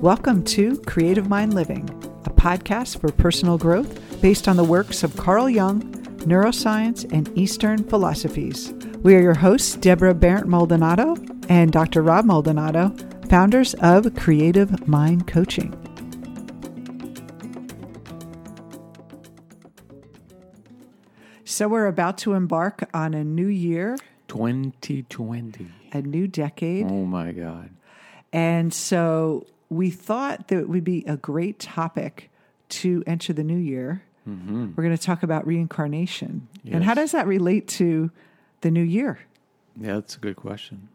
Welcome to Creative Mind Living, a podcast for personal growth based on the works of Carl Jung, neuroscience, and Eastern philosophies. We are your hosts, Deborah Barrett Maldonado and Dr. Rob Maldonado, founders of Creative Mind Coaching. So, we're about to embark on a new year, 2020. a new decade. Oh my God. And so we thought that it would be a great topic to enter the new year. Mm-hmm. We're going to talk about reincarnation. And how does that relate to the new year? Yeah, that's a good question.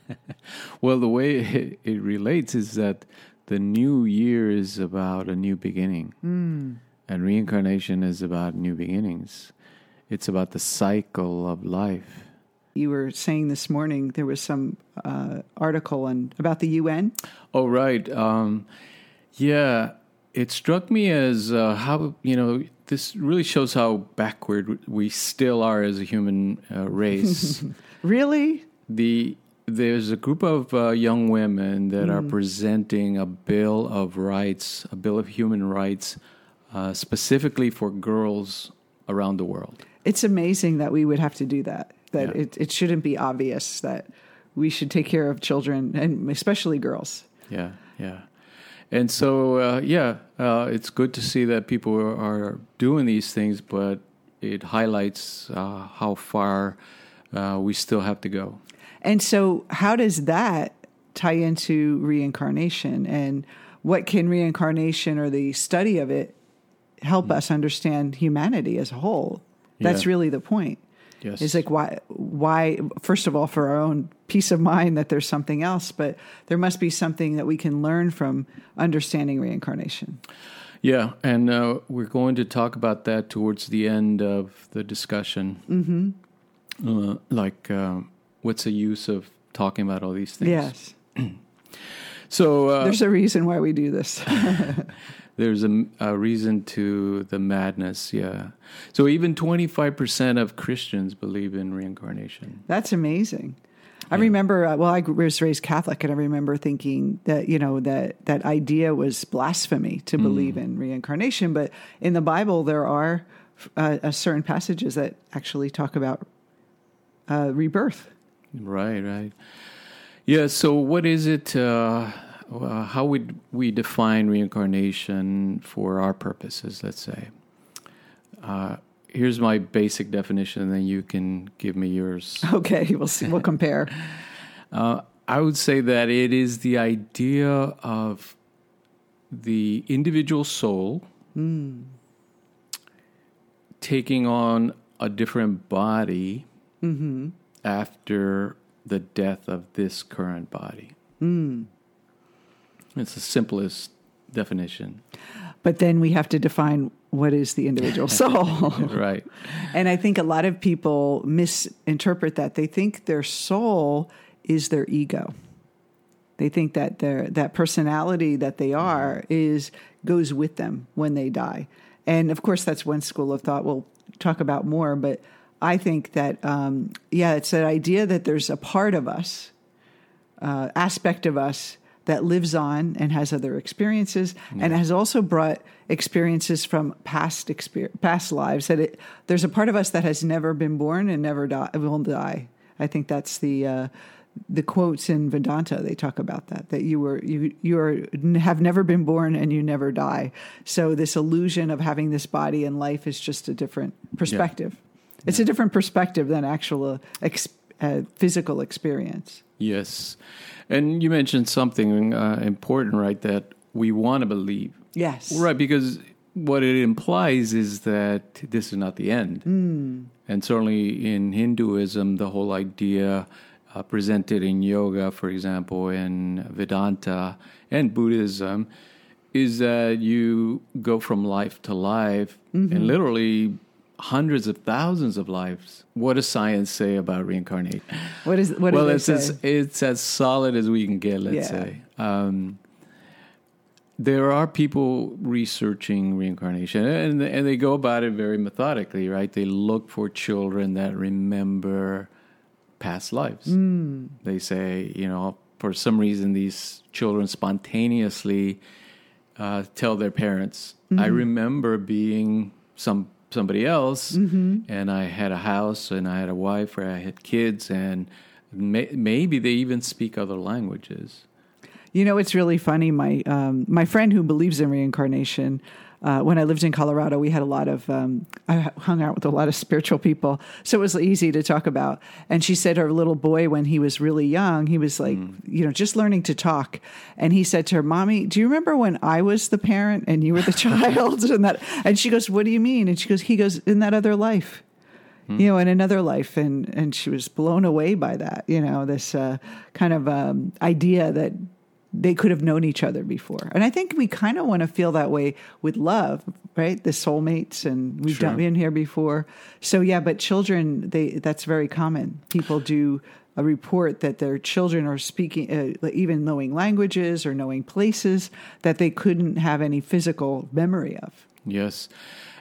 well, the way it, it relates is that the new year is about a new beginning, hmm. and reincarnation is about new beginnings. It's about the cycle of life. You were saying this morning there was some uh, article on about the UN. Oh, right. Um, yeah, it struck me as uh, how, you know, this really shows how backward we still are as a human uh, race. Really? the there's a group of uh, young women that are presenting a bill of rights, a bill of human rights, uh, specifically for girls around the world. It's amazing that we would have to do that. That Yeah. it, it shouldn't be obvious that we should take care of children and especially girls. Yeah, yeah. And so, uh, yeah, uh, it's good to see that people are, doing these things, but it highlights uh, how far uh, we still have to go. And so, how does that tie into reincarnation? And what can reincarnation or the study of it help us understand humanity as a whole? That's Yeah. really the point. Yes. It's like why why first of all for our own peace of mind that there's something else, but there must be something that we can learn from understanding reincarnation. Yeah, and uh, we're going to talk about that towards the end of the discussion. Mm-hmm. Uh, like, uh, what's the use of talking about all these things? Yes. So uh, There's a reason why we do this. there's a, a reason to the madness. Yeah. So even 25% of Christians believe in reincarnation. That's amazing. I remember, uh, well, I was raised Catholic, and I remember thinking that you know that that idea was blasphemy to believe in reincarnation. But in the Bible, there are uh, uh, certain passages that actually talk about uh, rebirth. Right, right. Yeah, so what is it? Uh, how would we define reincarnation for our purposes, let's say? Uh, here's my basic definition, and then you can give me yours. Okay, we'll see. We'll compare. Uh, I would say that it is the idea of the individual soul taking on a different body after the death of this current body. It's the simplest definition. But then we have to define what is the individual soul. right. And I think a lot of people misinterpret that. They think their soul is their ego. They think that their that personality that they are is goes with them when they die. And of course, that's one school of thought. We'll talk about more, but I think that um, yeah, it's that idea that there's a part of us, uh, aspect of us that lives on and has other experiences, and has also brought experiences from past exper- past lives. That it, there's a part of us that has never been born and never die, will die. I think that's the uh, the quotes in Vedanta. They talk about that that you were you you are have never been born and you never die. So this illusion of having this body and life is just a different perspective. It's a different perspective than actual uh, ex- uh, physical experience. Yes. And you mentioned something uh, important, right? That we want to believe. Yes. Right, because what it implies is that this is not the end. And certainly in Hinduism, the whole idea uh, presented in yoga, for example, in Vedanta and Buddhism, is that you go from life to life and literally hundreds of thousands of lives. What does science say about reincarnation? What is what well, it's as, it's as solid as we can get, let's Yeah. say. Um, there are people researching reincarnation, and and they go about it very methodically, right? They look for children that remember past lives. Hmm. They say, you know, for some reason these children spontaneously uh, tell their parents. Mm-hmm. I remember being some somebody else, Mm-hmm. and I had a house, and I had a wife, where I had kids, and may, maybe they even speak other languages. You know, it's really funny. My um, my friend who believes in reincarnation. Uh, when I lived in Colorado, we had a lot of. Um, I hung out with a lot of spiritual people, so it was easy to talk about. And she said her little boy, when he was really young, he was like, you know, just learning to talk. And he said to her, "Mommy, do you remember when I was the parent and you were the child?" and that, and she goes, "What do you mean?" And she goes, "He goes in that other life." you know, in another life, and and she was blown away by that. You know, this uh, kind of um, idea that they could have known each other before, and I think we kind of want to feel that way with love, right? The soulmates, and we've Sure. done been here before. So yeah, but children, they that's very common. People do. A report that their children are speaking, uh, even knowing languages or knowing places that they couldn't have any physical memory of. Yes.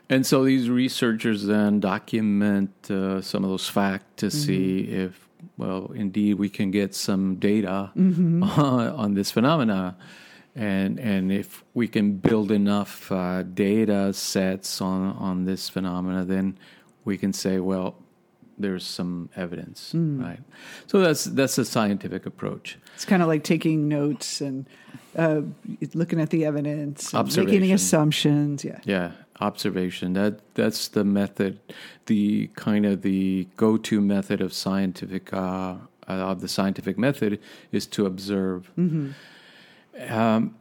And so these researchers then document uh, some of those facts to see if, well, indeed we can get some data on, on this phenomena. And, and if we can build enough uh, data sets on, on this phenomena, then we can say, well, there's some evidence, right? So that's that's a scientific approach. It's kind of like taking notes and uh, looking at the evidence, making assumptions. Yeah. Yeah, observation. That that's the method, the kind of the go-to method of scientific uh, uh, of the scientific method is to observe. Um,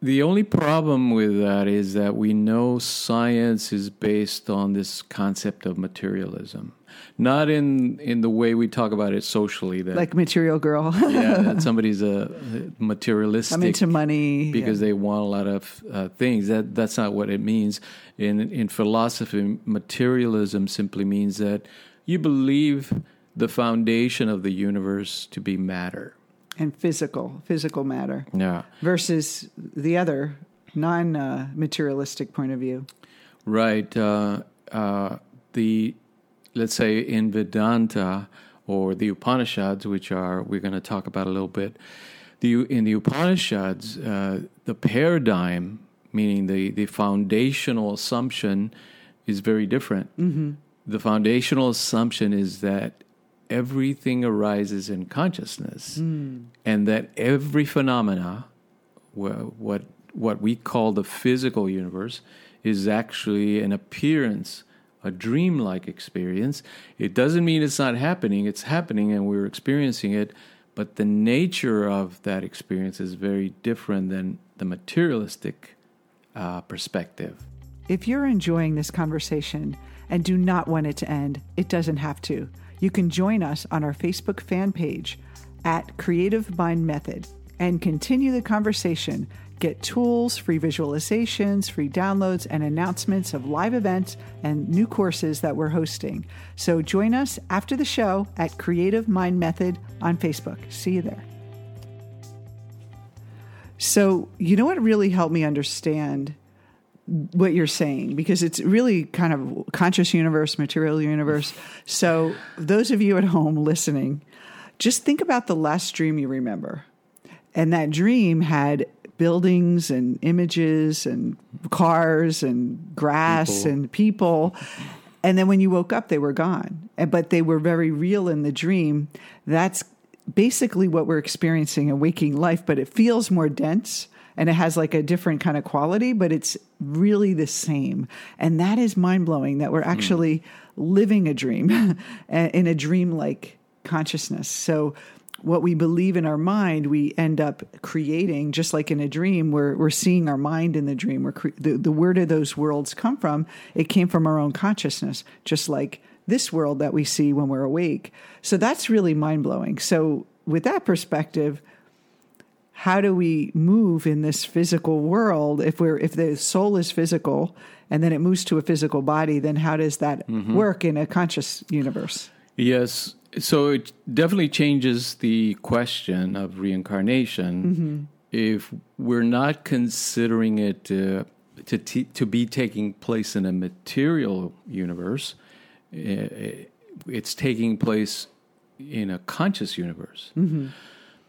the only problem with that is that we know science is based on this concept of materialism, not in in the way we talk about it socially. That Like Material Girl. yeah, that somebody's a materialistic I'm into money. because yeah. they want a lot of uh, things. That that's not what it means. In in philosophy, materialism simply means that you believe the foundation of the universe to be matter. And physical, physical matter Yeah, versus the other non uh, materialistic point of view. right. Uh, uh, the let's say in Vedanta or the Upanishads, which are we're going to talk about a little bit. The in the Upanishads, uh, the paradigm, meaning the the foundational assumption, is very different. The foundational assumption is that everything arises in consciousness, and that every phenomena, what what we call the physical universe, is actually an appearance, a dreamlike experience. It doesn't mean it's not happening; it's happening, and we're experiencing it. But the nature of that experience is very different than the materialistic uh, perspective. If you're enjoying this conversation and do not want it to end, it doesn't have to. You can join us on our Facebook fan page at Creative Mind Method and continue the conversation. Get tools, free visualizations, free downloads, and announcements of live events and new courses that we're hosting. So join us after the show at Creative Mind Method on Facebook. See you there. So, you know what really helped me understand what you're saying because it's really kind of conscious universe, material universe. So, those of you at home listening, just think about the last dream you remember. And that dream had buildings and images and cars and grass People. and people. And then when you woke up, they were gone. But they were very real in the dream. That's basically what we're experiencing in waking life, but it feels more dense and it has like a different kind of quality, but it's really the same. And that is mind blowing that we're hmm. actually living a dream in a dream like consciousness. So, what we believe in our mind, we end up creating, just like in a dream, we're, we're seeing our mind in the dream. We're cre- the, the where did those worlds come from? It came from our own consciousness, just like this world that we see when we're awake. So that's really mind blowing. So, with that perspective, how do we move in this physical world if we're if the soul is physical and then it moves to a physical body then how does that work in a conscious universe Yes. So it definitely changes the question of reincarnation if we're not considering it uh, to t- to be taking place in a material universe. uh, It's taking place in a conscious universe.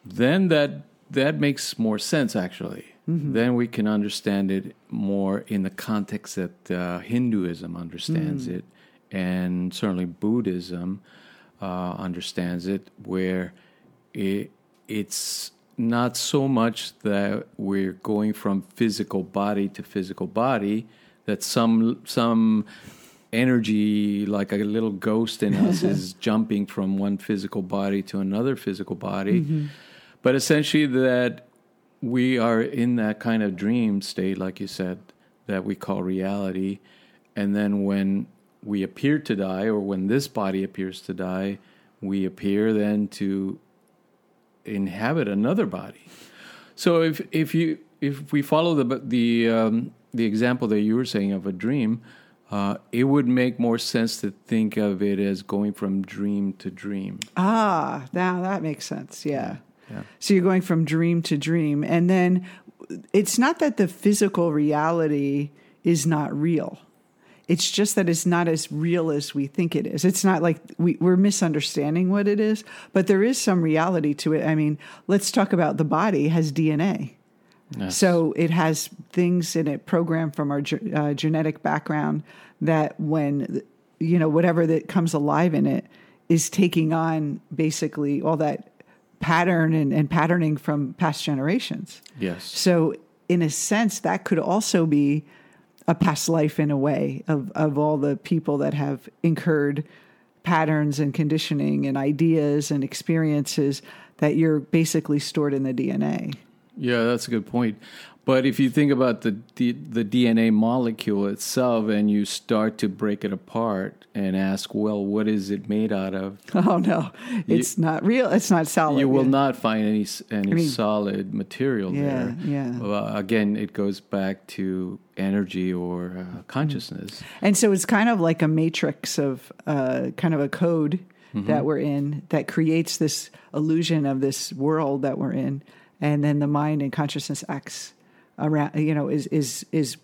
then that that makes more sense actually. Then we can understand it more in the context that uh, Hinduism understands it, and certainly Buddhism uh, understands it, where it, it's not so much that we're going from physical body to physical body, that some some energy like a little ghost in us is jumping from one physical body to another physical body but essentially that we are in that kind of dream state like you said that we call reality and then when we appear to die or when this body appears to die we appear then to inhabit another body so if if you if we follow the the um, the example that you were saying of a dream, uh, it would make more sense to think of it as going from dream to dream. Ah, now that makes sense. Yeah. Yeah. So you're going from dream to dream. And then it's not that the physical reality is not real. It's just that it's not as real as we think it is. It's not like we, we're misunderstanding what it is, but there is some reality to it. I mean, let's talk about the body has DNA. Yes. So it has things in it programmed from our uh, genetic background that when you know whatever that comes alive in it is taking on basically all that pattern and, and patterning from past generations. yes, So in a sense, that could also be a past life in a way of, of all the people that have incurred patterns and conditioning and ideas and experiences that you're basically stored in the DNA. Yeah, that's a good point. But if you think about the, the the DNA molecule itself, and you start to break it apart and ask, well, what is it made out of? Oh no, it's not real. It's not solid. you will Yeah. not find any any mean- solid material Yeah, there. yeah. Well, again, it goes back to energy or uh, consciousness. And so it's kind of like a matrix of uh, kind of a code that we're in that creates this illusion of this world that we're in, and then the mind and consciousness acts around. You know, is is is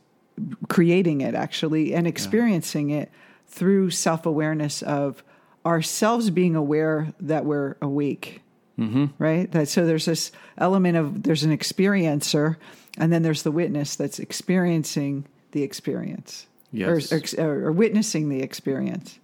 creating it actually and experiencing it through self awareness of ourselves being aware that we're awake. Mm-hmm. Right. That so there's this element of there's an experiencer, and then there's the witness that's experiencing the experience Yes. or, or, or witnessing the experience,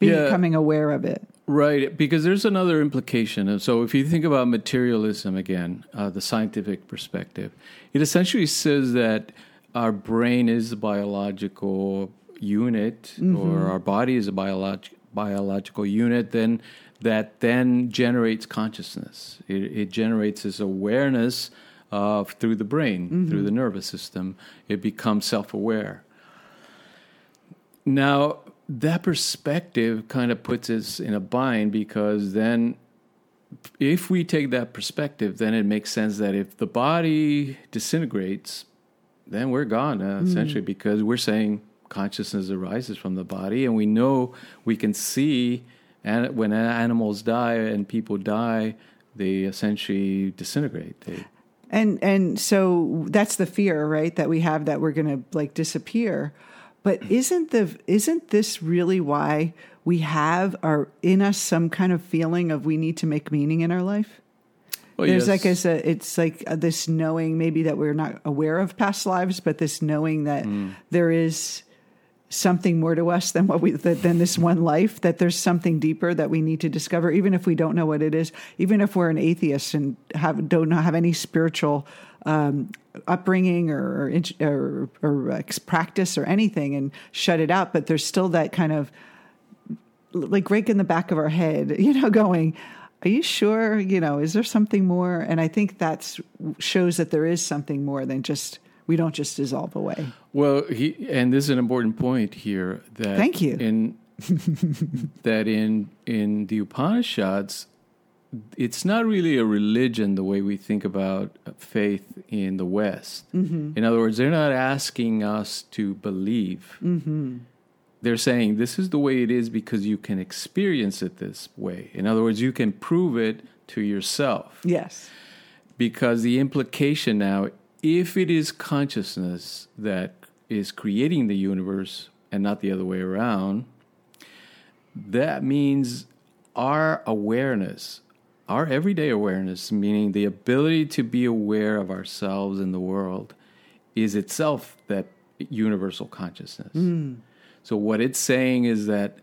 Yeah. becoming aware of it. Right, because there's another implication. And So, if you think about materialism again, uh, the scientific perspective, it essentially says that our brain is a biological unit, or our body is a biolog- biological unit. Then that then generates consciousness. It, it generates this awareness of through the brain, through the nervous system. It becomes self-aware. Now, that perspective kind of puts us in a bind because then, if we take that perspective, then it makes sense that if the body disintegrates, then we're gone, uh, essentially, because we're saying consciousness arises from the body, and we know we can see and when animals die and people die, they essentially disintegrate. They, And and so that's the fear, right? That we have that we're going to like disappear. But isn't the isn't this really why we have our in us some kind of feeling of we need to make meaning in our life? Oh, There's yes. like a, a- it's like uh, this knowing maybe that we're not aware of past lives, but this knowing that Mm. there is something more to us than what we than this one life. That there's something deeper that we need to discover, even if we don't know what it is. Even if we're an atheist and have don't have any spiritual um, upbringing or or, or or practice or anything, and shut it out. But there's still that kind of like rake in the back of our head, you know, going, are you sure? You know, is there something more? And I think that's shows that there is something more than just we don't just dissolve away. Well, he and this is an important point here that Thank you. in that in in the Upanishads, it's not really a religion the way we think about faith in the West. Mm-hmm. In other words, they're not asking us to believe. Mm-hmm. They're saying this is the way it is because you can experience it this way. In other words, you can prove it to yourself Yes. because the implication now, if it is consciousness that is creating the universe and not the other way around, that means our awareness our everyday awareness, meaning the ability to be aware of ourselves in the world, is itself that universal consciousness. Hmm. So, what it's saying is that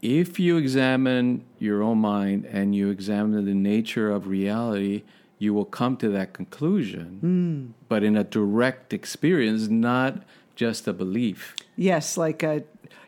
if you examine your own mind and you examine the nature of reality, you will come to that conclusion, but in a direct experience, not just a belief. Yes, like uh,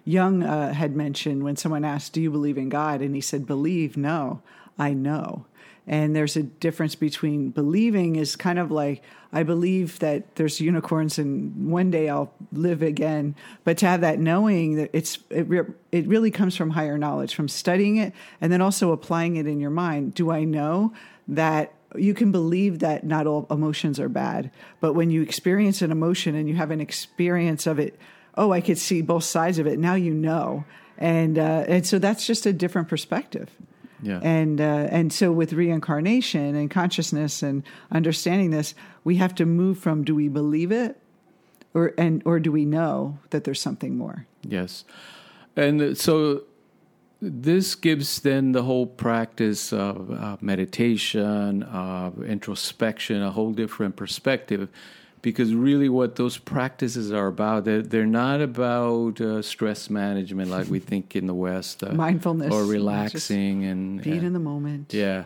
Jung uh, had mentioned when someone asked, Do you believe in God? And he said, Believe, no, I know. And there's a difference between believing is kind of like, I believe that there's unicorns and one day I'll live again. But to have that knowing that it's, it, re- it really comes from higher knowledge, from studying it and then also applying it in your mind. Do I know that you can believe that not all emotions are bad, but when you experience an emotion and you have an experience of it, oh, I could see both sides of it. Now you know, and uh, and so that's just a different perspective. Yeah. And uh, and so with reincarnation and consciousness and understanding this, we have to move from do we believe it, or and or do we know that there's something more? Yes. And so this gives then the whole practice of uh, meditation, of introspection, a whole different perspective. Because really, what those practices are about, they're, they're not about uh, stress management like we think in the West, uh, Mindfulness, or relaxing and Be and- in the moment. yeah.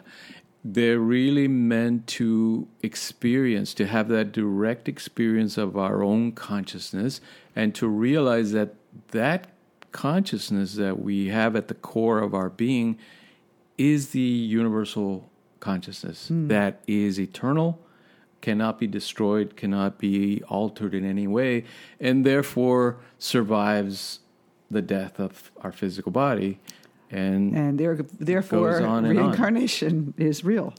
They're really meant to experience, to have that direct experience of our own consciousness and to realize that that consciousness that we have at the core of our being is the universal consciousness hmm. that is eternal, cannot be destroyed, cannot be altered in any way, and therefore survives the death of our physical body. And And there, therefore, on and on. reincarnation is real.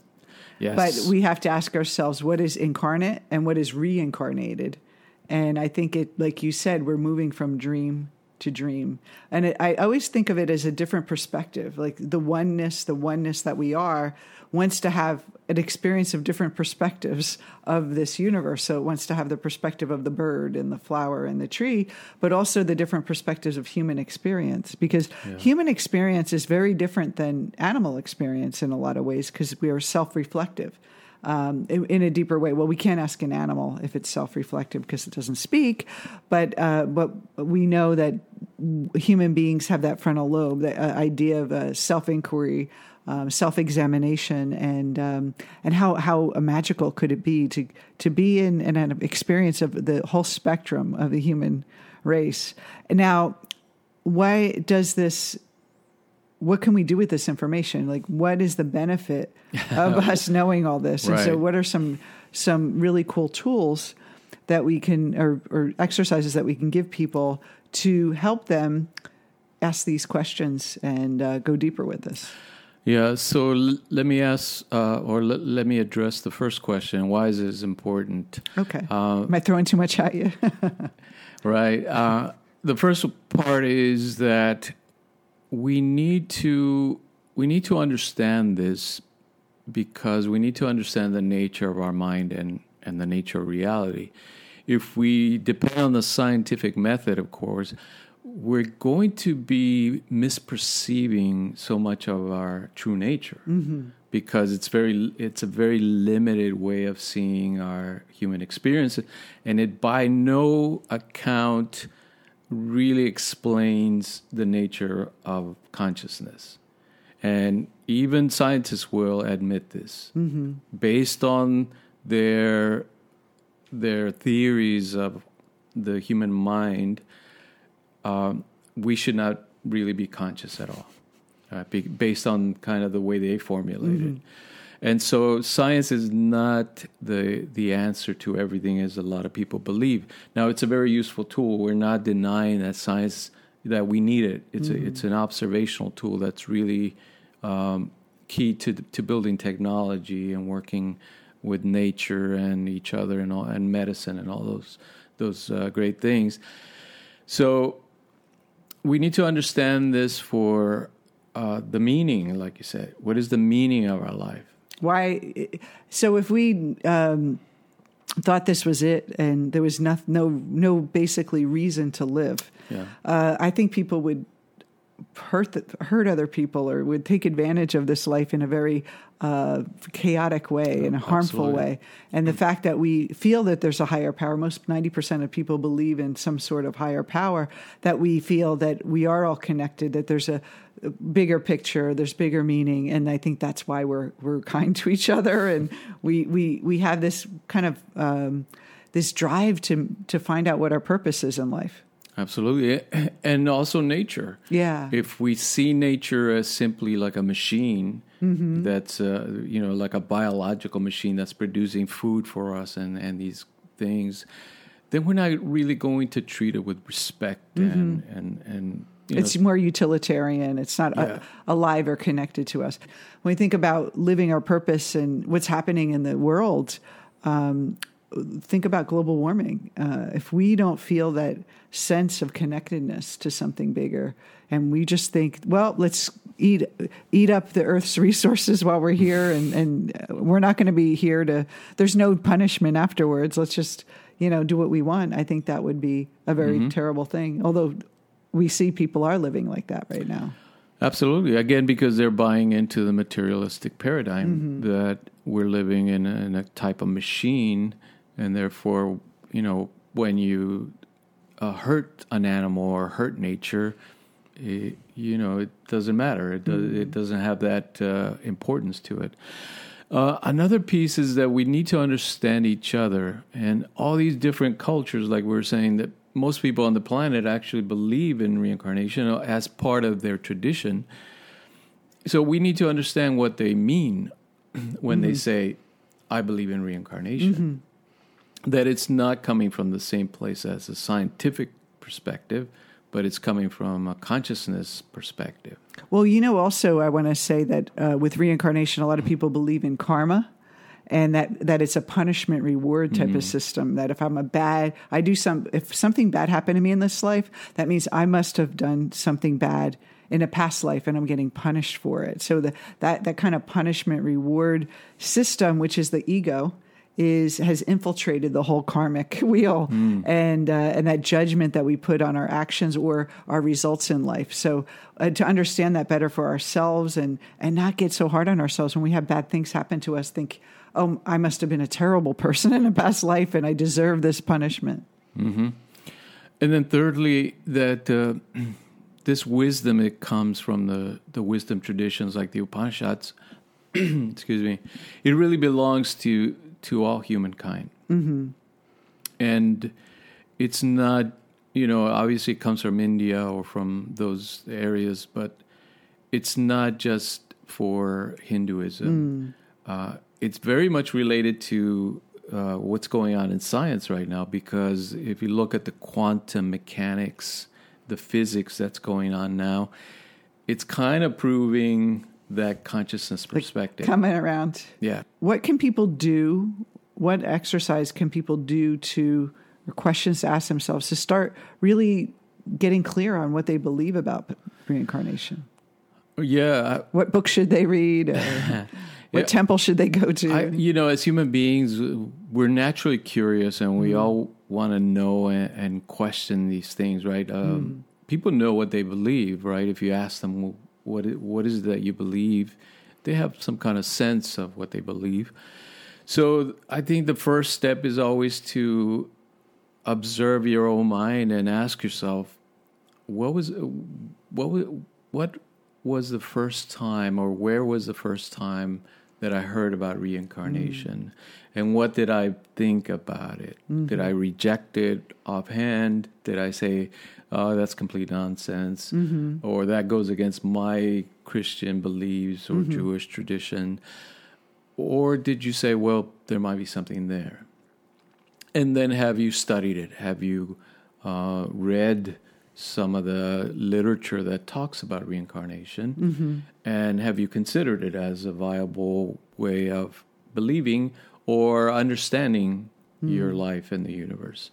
yes, But we have to ask ourselves what is incarnate and what is reincarnated. And I think it, like you said, we're moving from dream to dream. And it, I always think of it as a different perspective. Like the oneness, the oneness that we are, wants to have an experience of different perspectives of this universe. So it wants to have the perspective of the bird and the flower and the tree, but also the different perspectives of human experience. Because human experience is very different than animal experience in a lot of ways because we are self reflective um, in, in a deeper way. Well, we can't ask an animal if it's self-reflective because it doesn't speak, but uh, but we know that human beings have that frontal lobe, the uh, idea of uh, self-inquiry. Um, self-examination and um, and how how magical could it be to to be in, in an experience of the whole spectrum of the human race. Now, why does this what can we do with this information? Like, what is the benefit of us knowing all this? And so, what are some some really cool tools that we can, or, or exercises that we can give people to help them ask these questions and uh, go deeper with this? Yeah, so l- let me ask, uh, or l- let me address the first question. Why is this important? Okay, Uh, am I throwing too much at you? right. Uh, the first part is that we need to we need to understand this because we need to understand the nature of our mind and and the nature of reality. If we depend on the scientific method, of course, we're going to be misperceiving so much of our true nature mm-hmm. because it's very it's a very limited way of seeing our human experience and it by no account really explains the nature of consciousness. And even scientists will admit this. Based on their their theories of the human mind um, we should not really be conscious at all, uh, be, based on kind of the way they formulate it. And so, science is not the the answer to everything, as a lot of people believe. Now, it's a very useful tool. We're not denying that science that we need it. It's a, it's an observational tool that's really um, key to to building technology and working with nature and each other and all, and medicine and all those those uh, great things. So we need to understand this for uh, the meaning, like you said. What is the meaning of our life? Why? So if we um, thought this was it and there was no no, no basically reason to live, Yeah. uh, I think people would hurt hurt other people or would take advantage of this life in a very uh, chaotic way, in a harmful Absolutely. way. And the fact that we feel that there's a higher power, most 90% of people believe in some sort of higher power, that we feel that we are all connected, that there's a, a bigger picture, there's bigger meaning. And I think that's why we're, we're kind to each other. And we, we, we have this kind of, um, this drive to, to find out what our purpose is in life. Absolutely. And also nature. Yeah. If we see nature as simply like a machine Mm-hmm. that's, uh, you know, like a biological machine that's producing food for us and, and these things, then we're not really going to treat it with respect and, and, and, you know, It's more utilitarian. It's not Yeah. a, alive or connected to us. When we think about living our purpose and what's happening in the world, um, think about global warming. Uh, if we don't feel that sense of connectedness to something bigger, and we just think, well, let's eat eat up the Earth's resources while we're here, and and we're not going to be here to. There's no punishment afterwards. Let's just you know do what we want. I think that would be a very terrible thing. Although we see people are living like that right now. Absolutely. Again, because they're buying into the materialistic paradigm that we're living in a, in a type of machine, and therefore, you know, when you uh, hurt an animal or hurt nature, it, you know, it doesn't matter. It, does, it doesn't have that uh, importance to it. Uh, another piece is that we need to understand each other and all these different cultures, like we were saying, that most people on the planet actually believe in reincarnation as part of their tradition. So we need to understand what they mean when they say, I believe in reincarnation. That it's not coming from the same place as a scientific perspective, but it's coming from a consciousness perspective. Well, you know, also I want to say that uh, with reincarnation, a lot of people believe in karma, and that that it's a punishment reward type of system. That if I'm a bad, I do some. If something bad happened to me in this life, that means I must have done something bad in a past life, and I'm getting punished for it. So the that that kind of punishment reward system, which is the ego. Is has infiltrated the whole karmic wheel, and uh, and that judgment that we put on our actions or our results in life. So uh, to understand that better for ourselves and and not get so hard on ourselves when we have bad things happen to us. Think, oh, I must have been a terrible person in a past life, and I deserve this punishment. And then thirdly, that uh, this wisdom it comes from the the wisdom traditions like the Upanishads. excuse me. It really belongs to to all humankind, mm-hmm. and it's not. You know, obviously, it comes from India or from those areas, but it's not just for Hinduism. Uh, it's very much related to uh, what's going on in science right now because if you look at the quantum mechanics, the physics that's going on now, it's kind of proving that consciousness perspective. Coming around, yeah. what can people do? What exercise can people do to, or questions to ask themselves to start really getting clear on what they believe about reincarnation? Yeah. What book should they read? What Yeah. temple should they go to? I, you know, as human beings, we're naturally curious and we all want to know and, and question these things, right? Um, People know what they believe, right? If you ask them, well, what, i- what is it that you believe? They have some kind of sense of what they believe. So I think the first step is always to observe your own mind and ask yourself, what was what was, what was the first time or where was the first time that I heard about reincarnation mm. and what did I think about it? Mm-hmm. Did I reject it offhand? Did I say, "Oh, that's complete nonsense," mm-hmm. or that goes against my Christian beliefs or mm-hmm. Jewish tradition? Or did you say, "Well, there might be something there"? And then have you studied it? Have you uh, read some of the literature that talks about reincarnation? And have you considered it as a viable way of believing or understanding your life in the universe?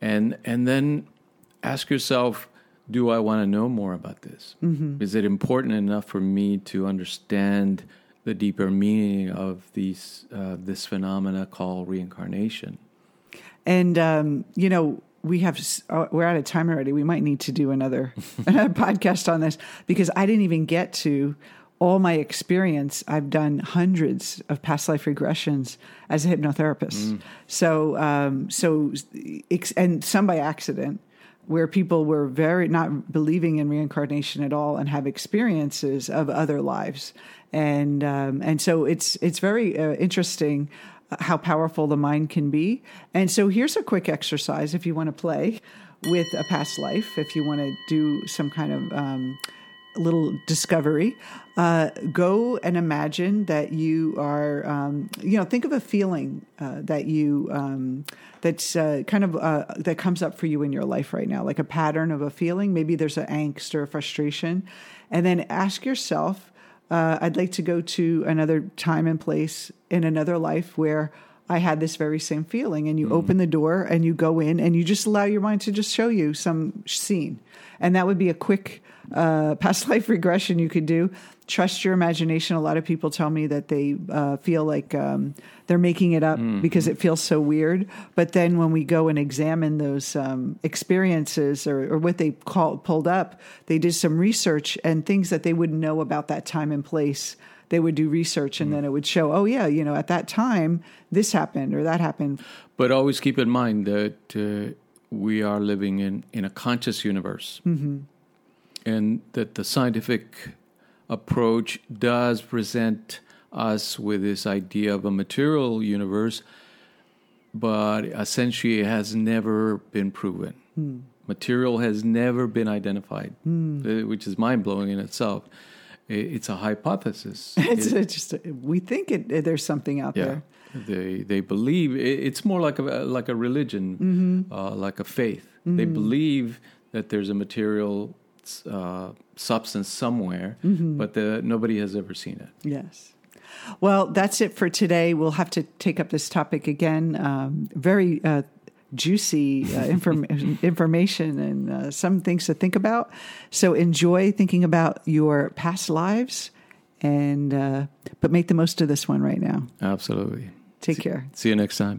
And and then ask yourself, do I want to know more about this? Is it important enough for me to understand the deeper meaning of these uh, this phenomena called reincarnation? And um, you know, we have uh, we're out of time already. We might need to do another, another podcast on this because I didn't even get to all my experience. I've done hundreds of past life regressions as a hypnotherapist. Mm. So um, so and some by accident where people were very not believing in reincarnation at all and have experiences of other lives and um, and so it's it's very uh, interesting how powerful the mind can be. And so here's a quick exercise if you want to play with a past life, if you want to do some kind of um, little discovery. Uh, go and imagine that you are, um, you know, think of a feeling uh, that you um, that's uh, kind of uh, that comes up for you in your life right now, like a pattern of a feeling. Maybe there's an angst or a frustration, and then ask yourself uh, I'd like to go to another time and place in another life where I had this very same feeling. And you mm open the door and you go in and you just allow your mind to just show you some scene. And that would be a quick uh, past life regression you could do trust your imagination. A lot of people tell me that they uh, feel like um, they're making it up mm-hmm. because it feels so weird. But then when we go and examine those um, experiences or, or, what they call pulled up, they did some research and things that they wouldn't know about that time and place. They would do research and mm-hmm. then it would show, oh yeah, you know, at that time this happened or that happened. But always keep in mind that uh, we are living in in a conscious universe. Mm-hmm. And that the scientific approach does present us with this idea of a material universe, but essentially it has never been proven. Hmm. Material has never been identified, hmm. which is mind blowing in itself. It's a hypothesis. it's it, just we think it, there's something out yeah, there. They they believe it's more like a like a religion, mm-hmm. uh, like a faith. Mm-hmm. They believe that there's a material uh, substance somewhere, mm-hmm. but the, nobody has ever seen it. Yes. Well, that's it for today. We'll have to take up this topic again. Um, very uh, juicy uh, inform- information and uh, some things to think about. So enjoy thinking about your past lives, and uh, but make the most of this one right now. Absolutely. Take care. See you next time.